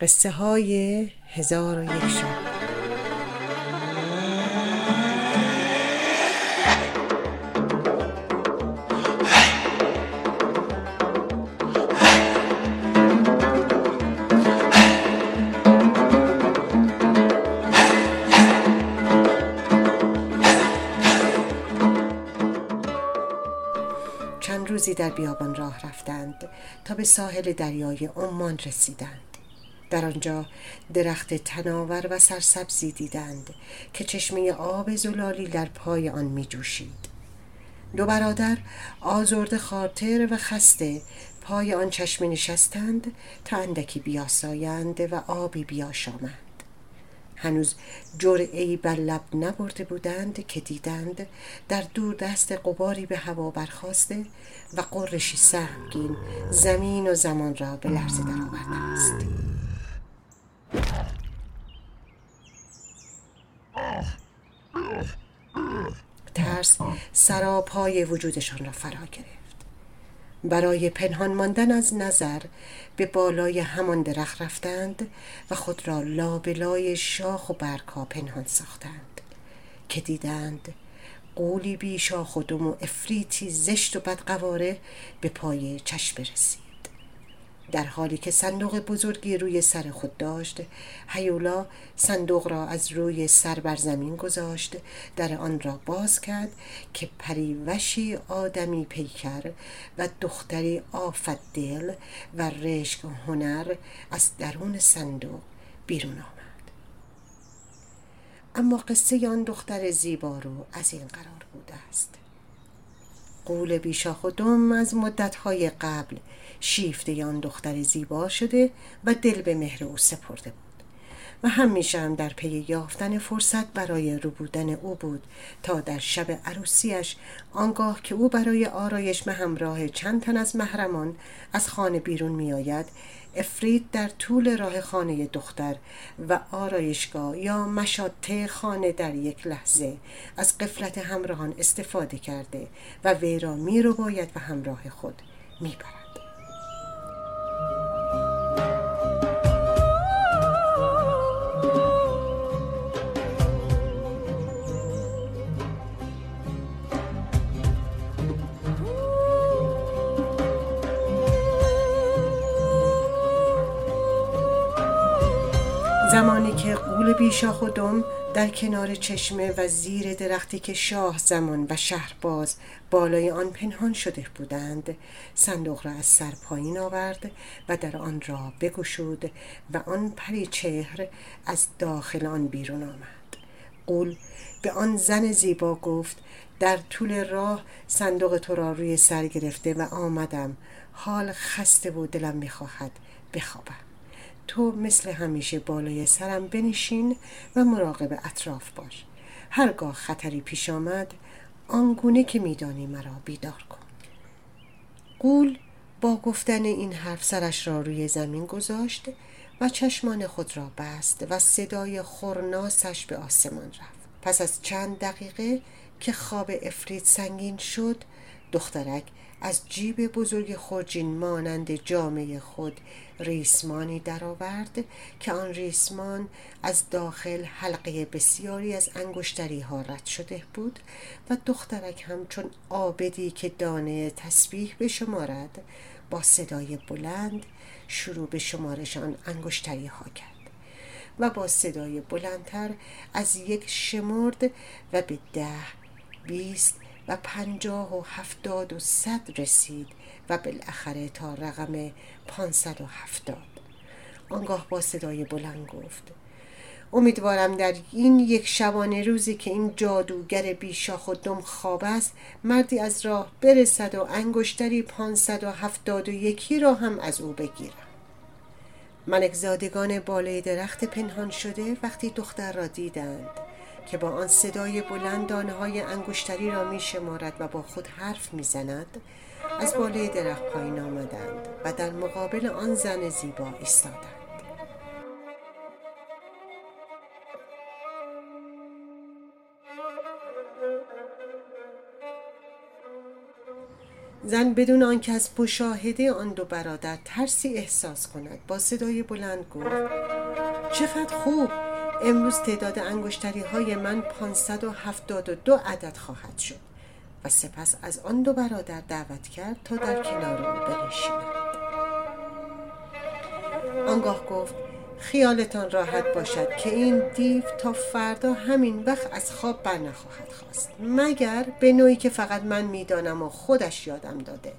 قصه های هزار و یک شب. در بیابان راه رفتند تا به ساحل دریای عمان رسیدند. در آنجا درخت تناور و سرسبزی دیدند که چشمه آب زلالی در پای آن می جوشید. دو برادر آزرد خاطر و خسته پای آن چشمه نشستند تا اندکی بیاسایند و آبی بیاشامند هنوز جرعی بر لب نبرده بودند که دیدند در دور دست قباری به هوا برخواسته و قرشی سهمگین زمین و زمان را به لرزه درآورده است ترس سراپای وجودشان را فرا گرفت. برای پنهان ماندن از نظر به بالای همان درخت رفتند و خود را لابلای شاخ و برگها پنهان ساختند که دیدند قولی بی شاخ و دم و افریتی زشت و بدقواره به پای چشم رسید. در حالی که صندوق بزرگی روی سر خود داشت هیولا صندوق را از روی سر بر زمین گذاشت در آن را باز کرد که پریوشی آدمی پیکر و دختری آفت دل و رشک هنر از درون صندوق بیرون آمد. اما قصه آن دختر زیبا رو از این قرار بوده است. قول بیشاخ و از مدتهای قبل شیفته آن دختر زیبا شده و دل به مهر او سپرده بود و همیشه هم در پی یافتن فرصت برای روبودن او بود تا در شب عروسیش آنگاه که او برای آرایش به همراه چند تن از محرمان از خانه بیرون می آید افرید در طول راه خانه دختر و آرایشگاه یا مشاطه خانه در یک لحظه از قفلت همراهان استفاده کرده و وی را می و همراه خود می برد. بیشاخ و در کنار چشمه و زیر درختی که شاه زمان و شهرباز بالای آن پنهان شده بودند صندوق را از سر پایین آورد و در آن را بگشود و آن پری چهر از داخل آن بیرون آمد. قول به آن زن زیبا گفت در طول راه صندوق تو را روی سر گرفته و آمدم. حال خسته و دلم می‌خواهد بخوابم. تو مثل همیشه بالای سرم بنشین و مراقب اطراف باش. هرگاه خطری پیش آمد آنگونه که میدانی مرا بیدار کن. قول با گفتن این حرف سرش را روی زمین گذاشت و چشمان خود را بست و صدای خورناسش به آسمان رفت. پس از چند دقیقه که خواب افرید سنگین شد دخترک از جیب بزرگ خورجین مانند جامعه خود ریسمانی درآورد که آن ریسمان از داخل حلقه بسیاری از انگشتری ها رد شده بود و دخترک هم چون آبدی که دانه تسبیح بشمارد با صدای بلند شروع به شمارش آن انگشتری ها کرد و با صدای بلندتر از یک شمرد و به ده بیست و پنجاه و هفتاد و صد رسید و بالاخره تا رقم پانصد و هفتاد. آنگاه با صدای بلند گفت امیدوارم در این یک شبانه روزی که این جادوگر بیشاخ و دم خواب است مردی از راه برسد و انگشتری پانصد و هفتاد و یکی را هم از او بگیرم. ملک زادگان بالای درخت پنهان شده وقتی دختر را دیدند. که با آن صدای بلند دانه های انگشتری را می شمارد و با خود حرف می زند از بالای درخت پایین آمدند و در مقابل آن زن زیبا ایستادند. زن بدون آنکه از مشاهده آن دو برادر ترسی احساس کند با صدای بلند گفت چقدر خوب! امروز تعداد انگشتری های من 572 عدد خواهد شد و سپس از آن دو برادر دعوت کرد تا در کنار او بنشینند. آنگاه گفت خیالتان راحت باشد که این دیو تا فردا همین وقت از خواب بر نخواهد خواست مگر به نوعی که فقط من می‌دانم و خودش یادم داده.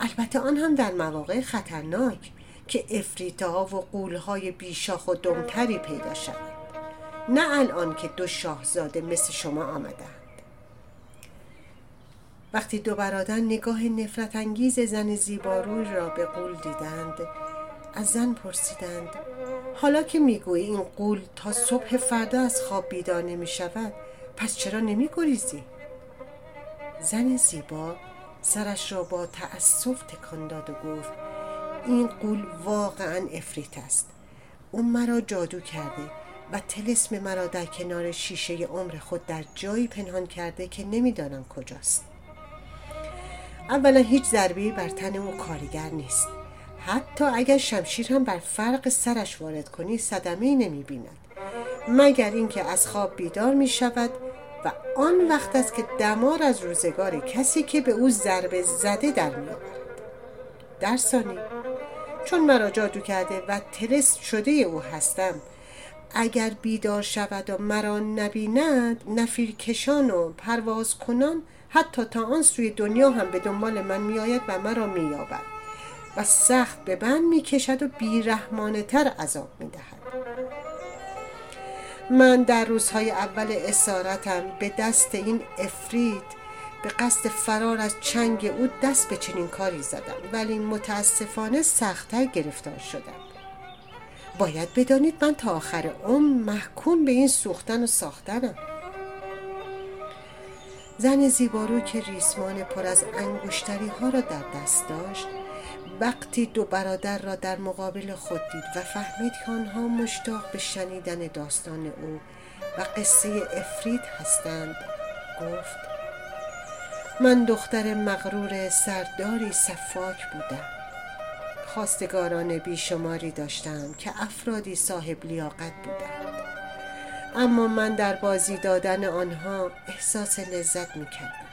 البته آن هم در مواقع خطرناک که افریتا و قولهای بیشاخ و دمتری پیدا شود نه الان که دو شاهزاده مثل شما آمدند وقتی دو برادر نگاه نفرت انگیز زن زیباروی را به قول دیدند از زن پرسیدند حالا که می‌گویی این قول تا صبح فردا از خواب بیدار نمی شود پس چرا نمی گریزی؟ زن زیبا سرش را با تأسف تکان داد و گفت این قول واقعا افریت است. او مرا جادو کرده و تلسم مرا در کنار شیشه عمر خود در جایی پنهان کرده که نمی‌دانم کجاست. اولا هیچ ضربی بر تن او کارگر نیست. حتی اگر شمشیر هم بر فرق سرش وارد کنی صدمه نمی بیند مگر اینکه از خواب بیدار می شود و آن وقت است که دمار از روزگار کسی که به او ضربه زده در می آورد در ثانی چون مرا جادو کرده و تلس شده او هستم. اگر بیدار شود و مرا نبیند نفیر کشان و پرواز کنان حتی تا آن سوی دنیا هم به دنبال من میآید و مرا مییابد. و سخت به بند می‌کشد و بیرحمانه تر عذاب می‌دهد. من در روزهای اول اسارتم به دست این افرید به قصد فرار از چنگ او دست به چنین کاری زدم ولی متاسفانه سختتر گرفتار شدم. باید بدانید من تا آخر عمر محکوم به این سوختن و ساختنم. زن زیبارو که ریسمان پر از انگشتری ها را در دست داشت وقتی دو برادر را در مقابل خود دید و فهمید که آنها مشتاق به شنیدن داستان او و قصه افرید هستند گفت من دختر مغرور سرداری صفاک بودم. خواستگاران بیشماری داشتم که افرادی صاحب لیاقت بودند. اما من در بازی دادن آنها احساس لذت می کردم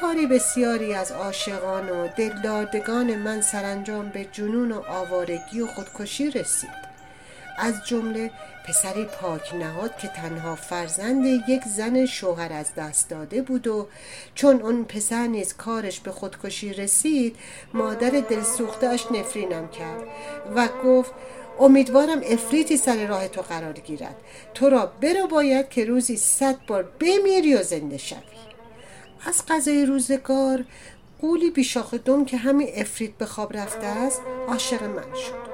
کاری بسیاری از عاشقان و دلدادگان من سرانجام به جنون و آوارگی و خودکشی رسید. از جمله پسری پاک نهاد که تنها فرزند یک زن شوهر از دست داده بود و چون اون پسر نیز کارش به خودکشی رسید مادر دلسوختهاش نفرینم کرد و گفت امیدوارم افریتی سر راه تو قرار گیرد. تو را برو باید که روزی صد بار بمیری و زنده شوی. از غذای روزگار قولی بیشاخ دم که همین افرید به خواب رفته است عاشق من شد.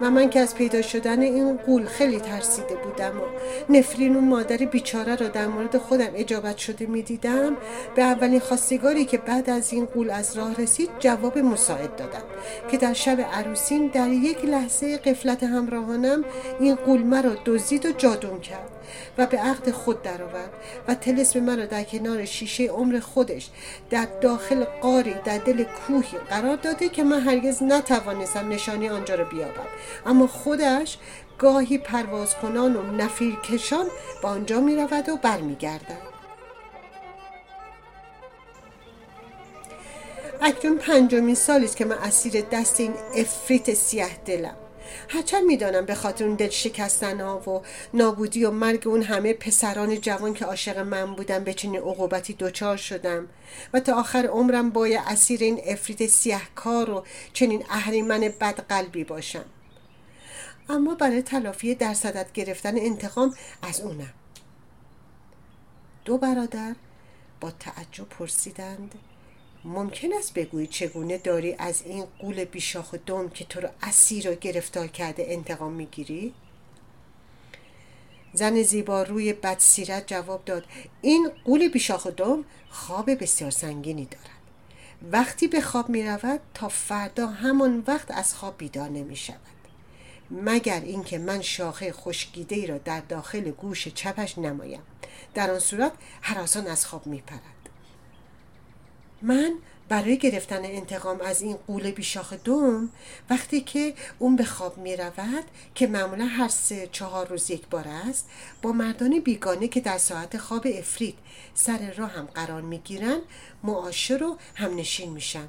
و من که از پیدا شدن این قول خیلی ترسیده بودم و نفرین و مادر بیچاره را در مورد خودم اجابت شده می‌دیدم به اولین خواستگاری که بعد از این قول از راه رسید جواب مساعد دادم که در شب عروسین در یک لحظه قفلت همراهانم این قول مرا دزدید و جادون کرد و به عقد خود درآورد و تلسم مرا در کنار شیشه عمر خودش در داخل قاری در دل کوهی قرار داده که من هرگز نتوانستم نشانی آنجا را بیابم. اما خودش گاهی پرواز کنان و نفیر کشان به آنجا می رود و برمیگردد. اکنون پنجمین سالی است که من اسیر دست این افریت سیه دلم. هرچند می‌دانم به خاطر اون دل شکستن ها و نابودی و مرگ اون همه پسران جوان که عاشق من بودن به چنین عقوبتی دچار شدم و تا آخر عمرم باید اسیر این افریت سیه کار و چنین اهریمن بدقلبی باشم. اما برای تلافی در صدت گرفتن انتقام از اونم. دو برادر با تعجب پرسیدند ممکن است بگویی چگونه داری از این قول بیشاخ دم که تو رو اسیر و گرفتار کرده انتقام می‌گیری؟ زن زیبا روی بدسیرت جواب داد این قول بیشاخ و دم خواب بسیار سنگینی دارد. وقتی به خواب می رود تا فردا همان وقت از خواب بیدار نمی شود مگر اینکه من شاخه خشکیده ای را در داخل گوش چپش نمایم. در آن صورت حراسان از خواب می پرد من برای گرفتن انتقام از این قول بیشاخ دوم وقتی که اون به خواب می رود که معمولا هر سه چهار روز یک بار است با مردان بیگانه که در ساعت خواب افرید سر راه هم قرار می گیرن معاشر و همنشین میشن.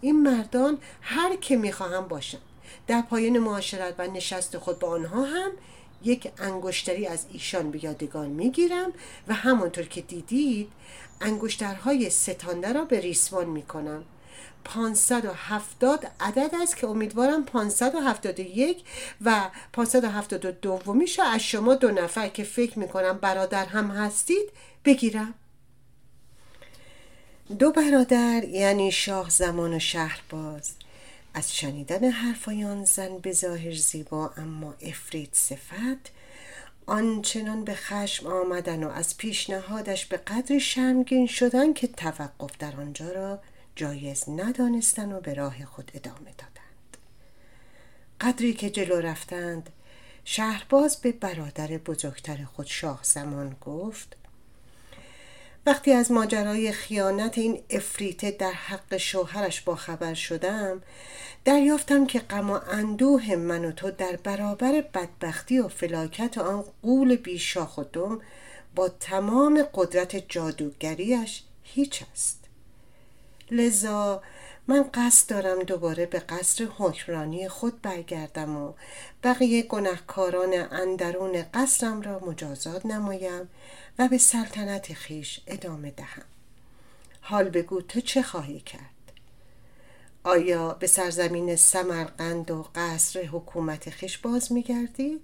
این مردان هر که می‌خواهم باشن در پایان معاشرت و نشست خود با آنها هم یک انگشتری از ایشان به یادگان می‌گیرم و همانطور که دیدید انگشترهای ستانده را به ریسمان می‌کنم. 570 عدد است که امیدوارم 571 و 572 دومیش از شما دو نفر که فکر می‌کنم برادر هم هستید بگیرم. دو برادر یعنی شاه زمان و شهرباز. از شنیدن حرفای آن زن به ظاهر زیبا اما افرید صفت آنچنان به خشم آمدن و از پیشنهادش به قدر شرمگین شدن که توقف در آنجا را جایز ندانستن و به راه خود ادامه دادند. قدری که جلو رفتند شهرباز به برادر بزرگتر خود شاه زمان گفت وقتی از ماجرای خیانت این افریته در حق شوهرش با خبر شدم دریافتم که غم و اندوه من و تو در برابر بدبختی و فلاکت آن قول بیشاخ و دم با تمام قدرت جادوگریش هیچ است. لذا من قصد دارم دوباره به قصر حکمرانی خود برگردم و بقیه گناهکاران اندرون قصرم را مجازات نمایم. و به سلطنت خیش ادامه دهم. حال بگو تو چه خواهی کرد؟ آیا به سرزمین سمرقند و قصر حکومت خیش باز میگردی؟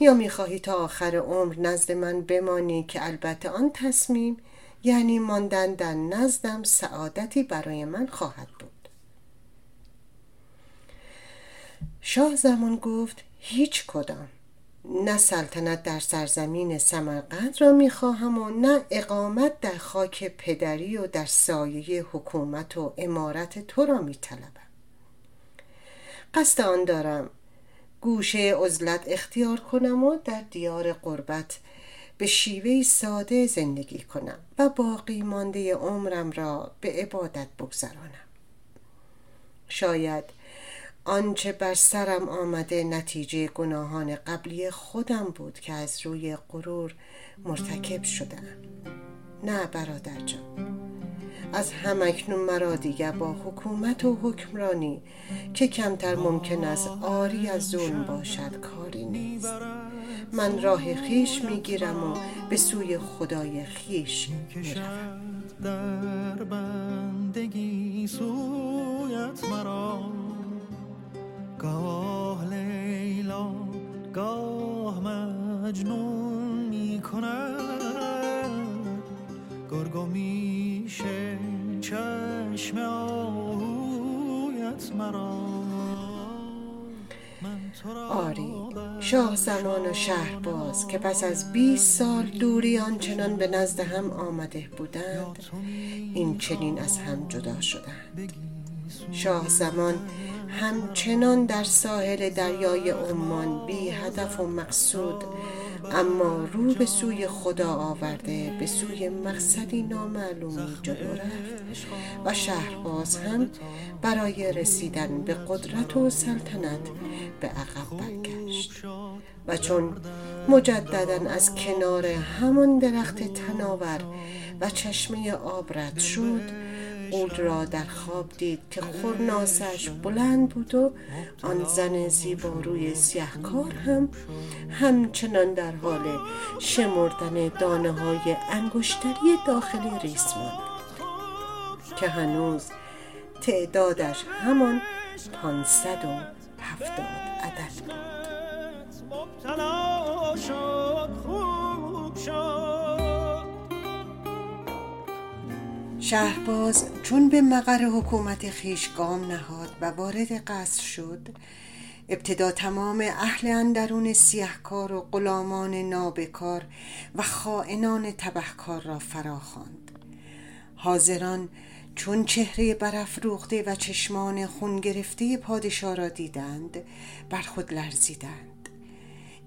یا می‌خواهی تا آخر عمر نزد من بمانی که البته آن تصمیم یعنی ماندن در نزدم سعادتی برای من خواهد بود؟ شاه زمان گفت هیچ کدام. نه سلطنت در سرزمین سمرقند را می‌خواهم و نه اقامت در خاک پدری و در سایه حکومت و امارت تو را میطلبم. قصد آن دارم گوشه عزلت اختیار کنم و در دیار قربت به شیوه ساده زندگی کنم و باقی مانده عمرم را به عبادت بگذرانم. شاید آنچه بر سرم آمده نتیجه گناهان قبلی خودم بود که از روی غرور مرتکب شدم. نه برادر جان. از همکنون مرا دیگر با حکومت و حکمرانی که کمتر ممکن است آری از ظلم باشد کاری نیست. من راه خیش می‌گیرم و به سوی خدای خیش می‌روم. در بندگی سویت مرا گاه لیلا گاه مجنون می کند گرگو میشه چشم آهویت مرا. آری شاه زمان و شهرباز که پس از 20 سال دوری آنچنان به نزد هم آمده بودند این چنین از هم جدا شدند. شاه زمان همچنان در ساحل دریای عمان بی هدف و مقصود اما رو به سوی خدا آورده به سوی مقصدی نامعلومی جلو رفت و شهرباز هم برای رسیدن به قدرت و سلطنت به عقب برگشت. و چون مجددا از کنار همان درخت تناور و چشمه آب رد شد اود را در خواب دید که خورناسش بلند بود و آن زن زیبا روی سیهکار هم همچنان در حال شمردن دانه های انگشتری داخلی ریسمان که هنوز تعدادش همان پانصد و هفتاد عدد بود. شهرباز چون به مقر حکومت خیش گام نهاد و وارد قصر شد ابتدا تمام اهل اندرون سیهکار و غلامان نابکار و خائنان تبهکار را فرا خواند حاضران چون چهره برافروخته و چشمان خون گرفته پادشاه را دیدند بر خود لرزیدند.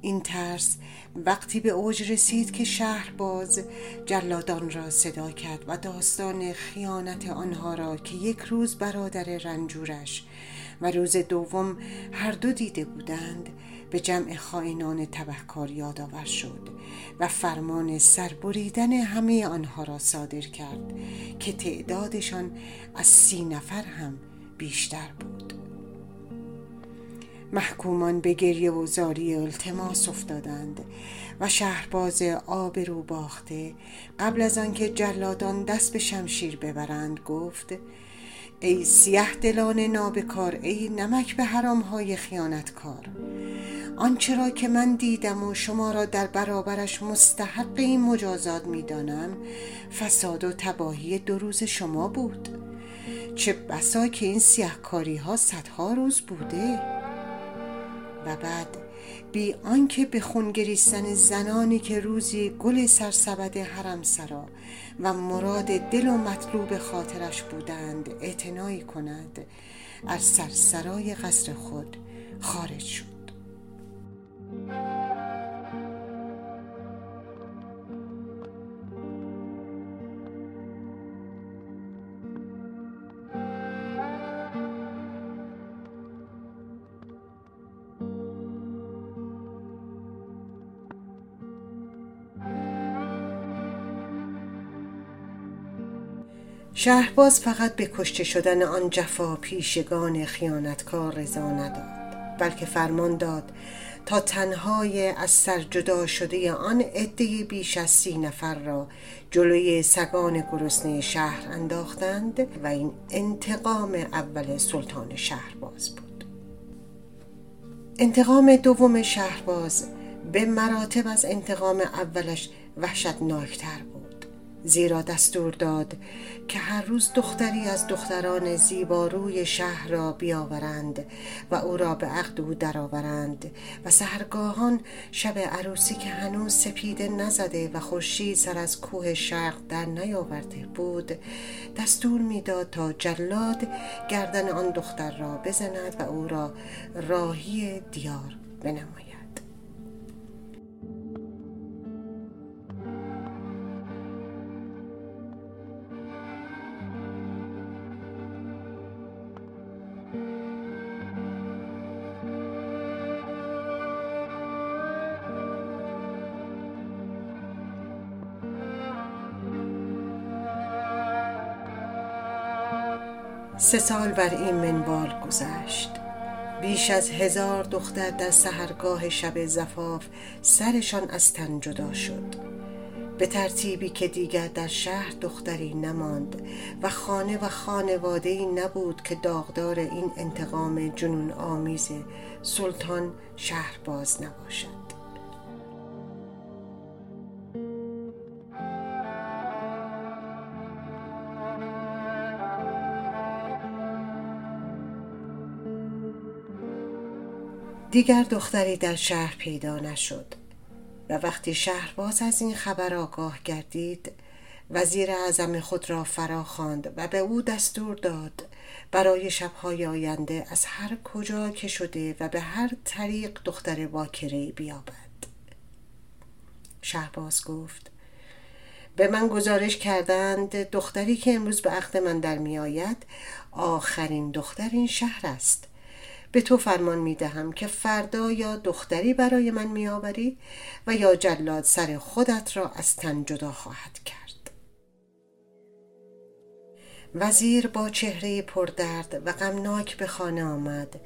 این ترس وقتی به اوج رسید که شهر باز جلادان را صدا کرد و داستان خیانت آنها را که یک روز برادر رنجورش و روز دوم هر دو دیده بودند به جمع خائنان تبهکار یادآور شد و فرمان سربریدن همه آنها را صادر کرد که تعدادشان از سی نفر هم بیشتر بود. محکومان به گریه و زاری التماس افتادند و شهرباز آبرو باخته قبل از آنکه جلادان دست به شمشیر ببرند گفت ای سیه دلان نابکار ای نمک به حرام های خیانتکار آنچه را که من دیدم و شما را در برابرش مستحق این مجازات می‌دانم فساد و تباهی دو روز شما بود. چه بسا که این سیهکاری ها صدها روز بوده؟ و بعد بی آنکه به خونگریستن زنانی که روزی گل سرسبد حرم سرا و مراد دل و مطلوب خاطرش بودند اعتنایی کند از سرسرای قصر خود خارج شد. شهرباز فقط به کشته شدن آن جفا پیشگان خیانتکار رضا نداد بلکه فرمان داد تا تنهای از سر جدا شده آن عده بیش از سی نفر را جلوی سگان گرسنه شهر انداختند و این انتقام اول سلطان شهرباز بود. انتقام دوم شهرباز به مراتب از انتقام اولش وحشتناکتر بود. زیرا دستور داد که هر روز دختری از دختران زیباروی شهر را بیاورند و او را به عقد او درآورند و سهرگاهان شب عروسی که هنوز سپیده نزده و خورشید سر از کوه شرق در نیاورده بود دستور می‌داد تا جلاد گردن آن دختر را بزند و او را راهی دیار بنماید. سه سال بر این منوال گذشت. بیش از هزار دختر در سهرگاه شب زفاف سرشان از تن جدا شد. به ترتیبی که دیگر در شهر دختری نماند و خانه و خانواده ای نبود که داغدار این انتقام جنون آمیز سلطان شهرباز نباشد. دیگر دختری در شهر پیدا نشد و وقتی شهرباز از این خبر آگاه گردید وزیر اعظم خود را فرا خواند و به او دستور داد برای شبهای آینده از هر کجا که شده و به هر طریق دختر باکره بیابد. شهرباز گفت به من گزارش کردند دختری که امروز به عقد من در می آید آخرین دختر این شهر است. به تو فرمان می دهم که فردا یا دختری برای من می آوری و یا جلاد سر خودت را از تن جدا خواهد کرد. وزیر با چهره پردرد و غمناک به خانه آمد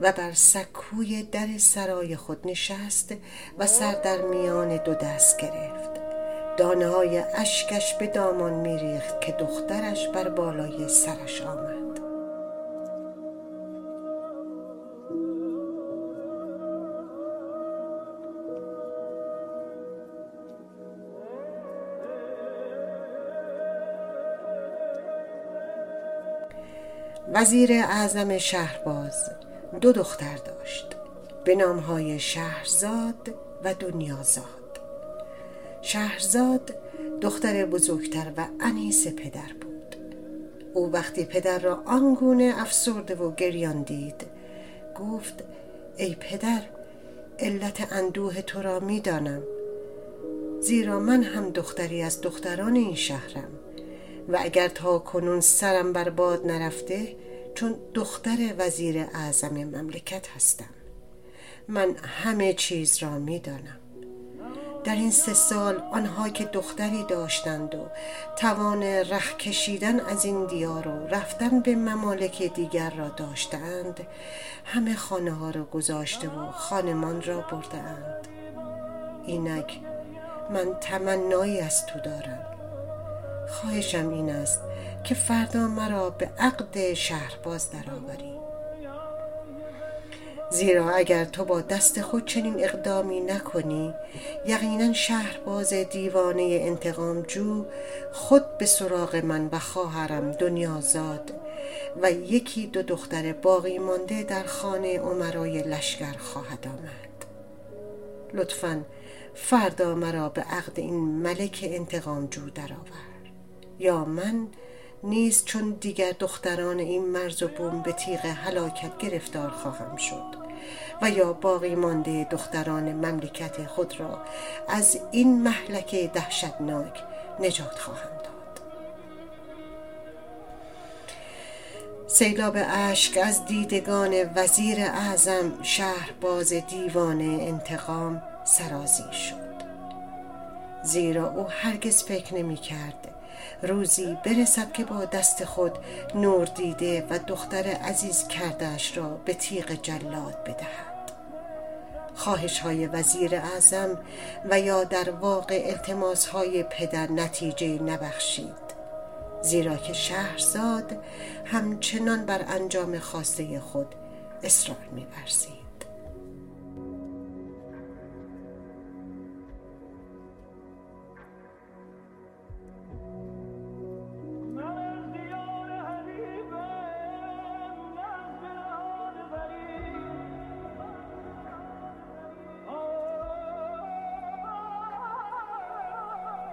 و بر سکوی در سرای خود نشست و سر در میان دو دست گرفت. دانه های اشکش به دامان میریخت که دخترش بر بالای سرش آمد. وزیر اعظم شهرباز دو دختر داشت. به نامهای شهرزاد و دنیازاد. شهرزاد دختر بزرگتر و انیس پدر بود. او وقتی پدر را آنگونه افسرده و گریان دید گفت ای پدر علت اندوه تو را می‌دانم زیرا من هم دختری از دختران این شهرم. و اگر تا کنون سرم بر باد نرفته چون دختر وزیر اعظم مملکت هستم. من همه چیز را می‌دانم. در این سه سال آنها که دختری داشتند و توان رخ کشیدن از این دیار و رفتن به ممالک دیگر را داشتند همه خانه ها را گذاشته و خانمان را بردهاند. اینک من تمنایی از تو دارم. خواهشم این است که فردا مرا به عقد شهرباز درآوری. زیرا اگر تو با دست خود چنین اقدامی نکنی یقینا شهرباز دیوانه انتقام جو خود به سراغ من و خواهرم دنیا زاد و یکی دو دختر باقی مانده در خانه عمرای لشکر خواهد آمد. لطفا فردا مرا به عقد این ملک انتقام جو درآور. یا من نیز چون دیگر دختران این مرز و بوم به تیغ هلاکت گرفتار خواهم شد و یا باقی مانده دختران مملکت خود را از این محلک دهشتناک نجات خواهم داد. سیلاب اشک از دیدگان وزیر اعظم شهرباز دیوان انتقام سرازی شد. زیرا او هرگز فکر نمی کرد روزی برسد که با دست خود نور دیده و دختر عزیز کردش را به تیغ جلاد بدهد. خواهش های وزیر اعظم و یا در واقع التماس های پدر نتیجه نبخشید زیرا که شهرزاد همچنان بر انجام خواسته خود اصرار می‌ورزید.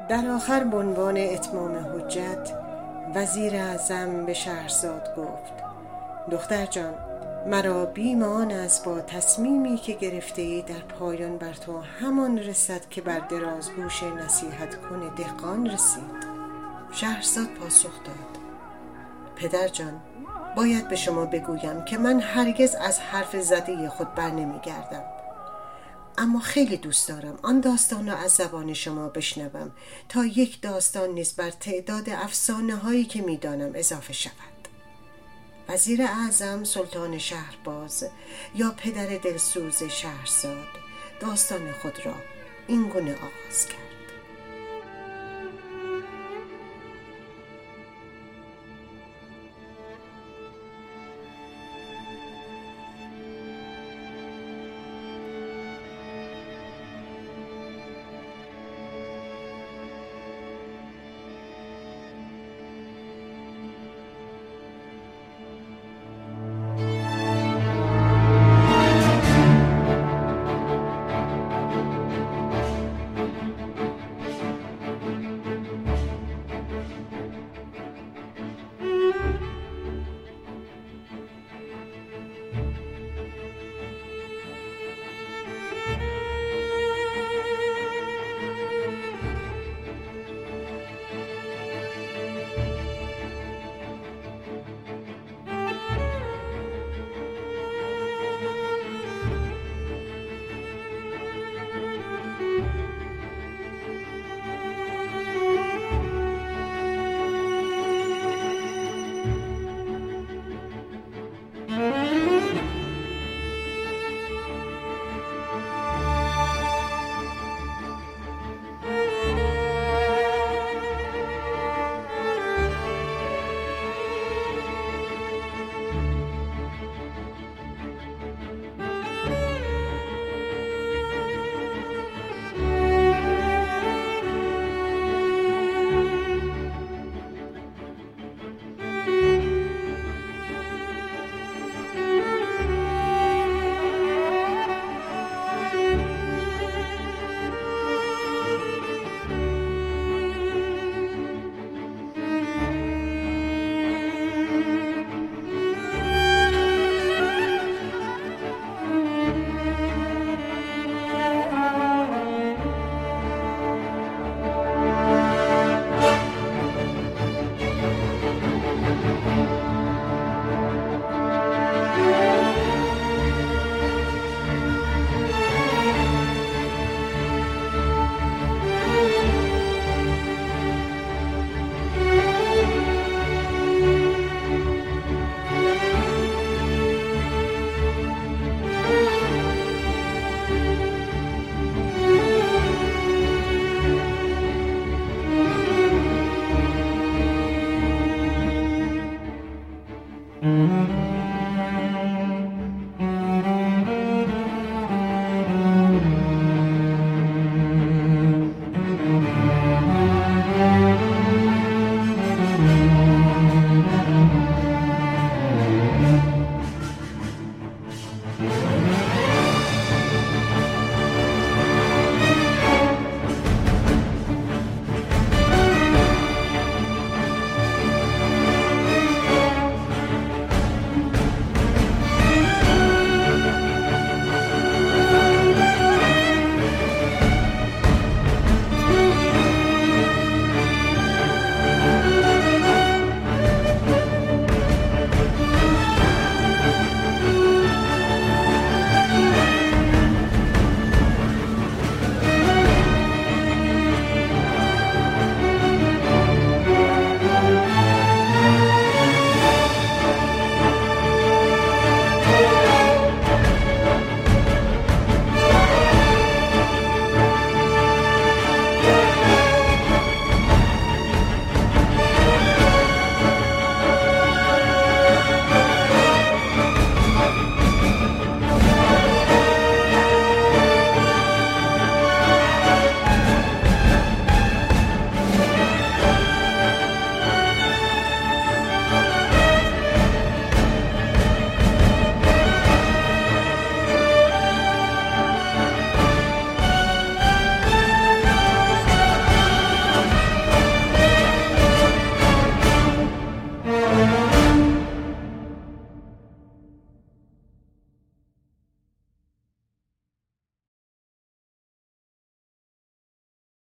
در آخر به عنوان اتمام حجت وزیر اعظم به شهرزاد گفت دختر جان مرا بیمان است با تصمیمی که گرفته ای در پایان بر تو همان رسد که بر درازگوش نصیحت کن دهقان رسید. شهرزاد پاسخ داد پدر جان باید به شما بگویم که من هرگز از حرف زده خود بر نمی گردم اما خیلی دوست دارم. آن داستان را از زبان شما بشنوم. تا یک داستان نیز بر تعداد افسانه هایی که می‌دانم اضافه شود. وزیر اعظم سلطان شهرباز یا پدر دلسوز شهرزاد داستان خود را این گونه آغاز کرد.